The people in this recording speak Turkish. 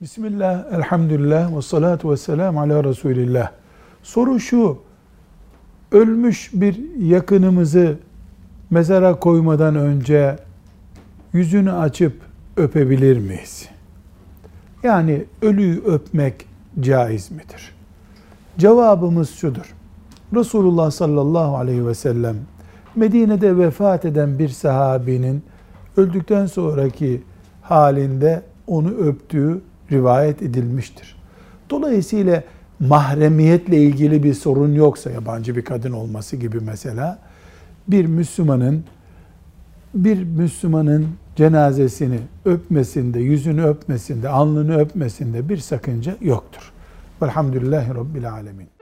Bismillah, elhamdülillah ve salatu ve selamu ala Resulillah. Soru şu, ölmüş bir yakınımızı mezara koymadan önce yüzünü açıp öpebilir miyiz? Yani ölüyü öpmek caiz midir? Cevabımız şudur. Resulullah sallallahu aleyhi ve sellem Medine'de vefat eden bir sahabinin öldükten sonraki halinde onu öptüğü rivayet edilmiştir. Dolayısıyla mahremiyetle ilgili bir sorun yoksa yabancı bir kadın olması gibi mesela bir Müslümanın bir Müslümanın cenazesini öpmesinde, yüzünü öpmesinde, alnını öpmesinde bir sakınca yoktur. Velhamdülillahi Rabbil Alemin.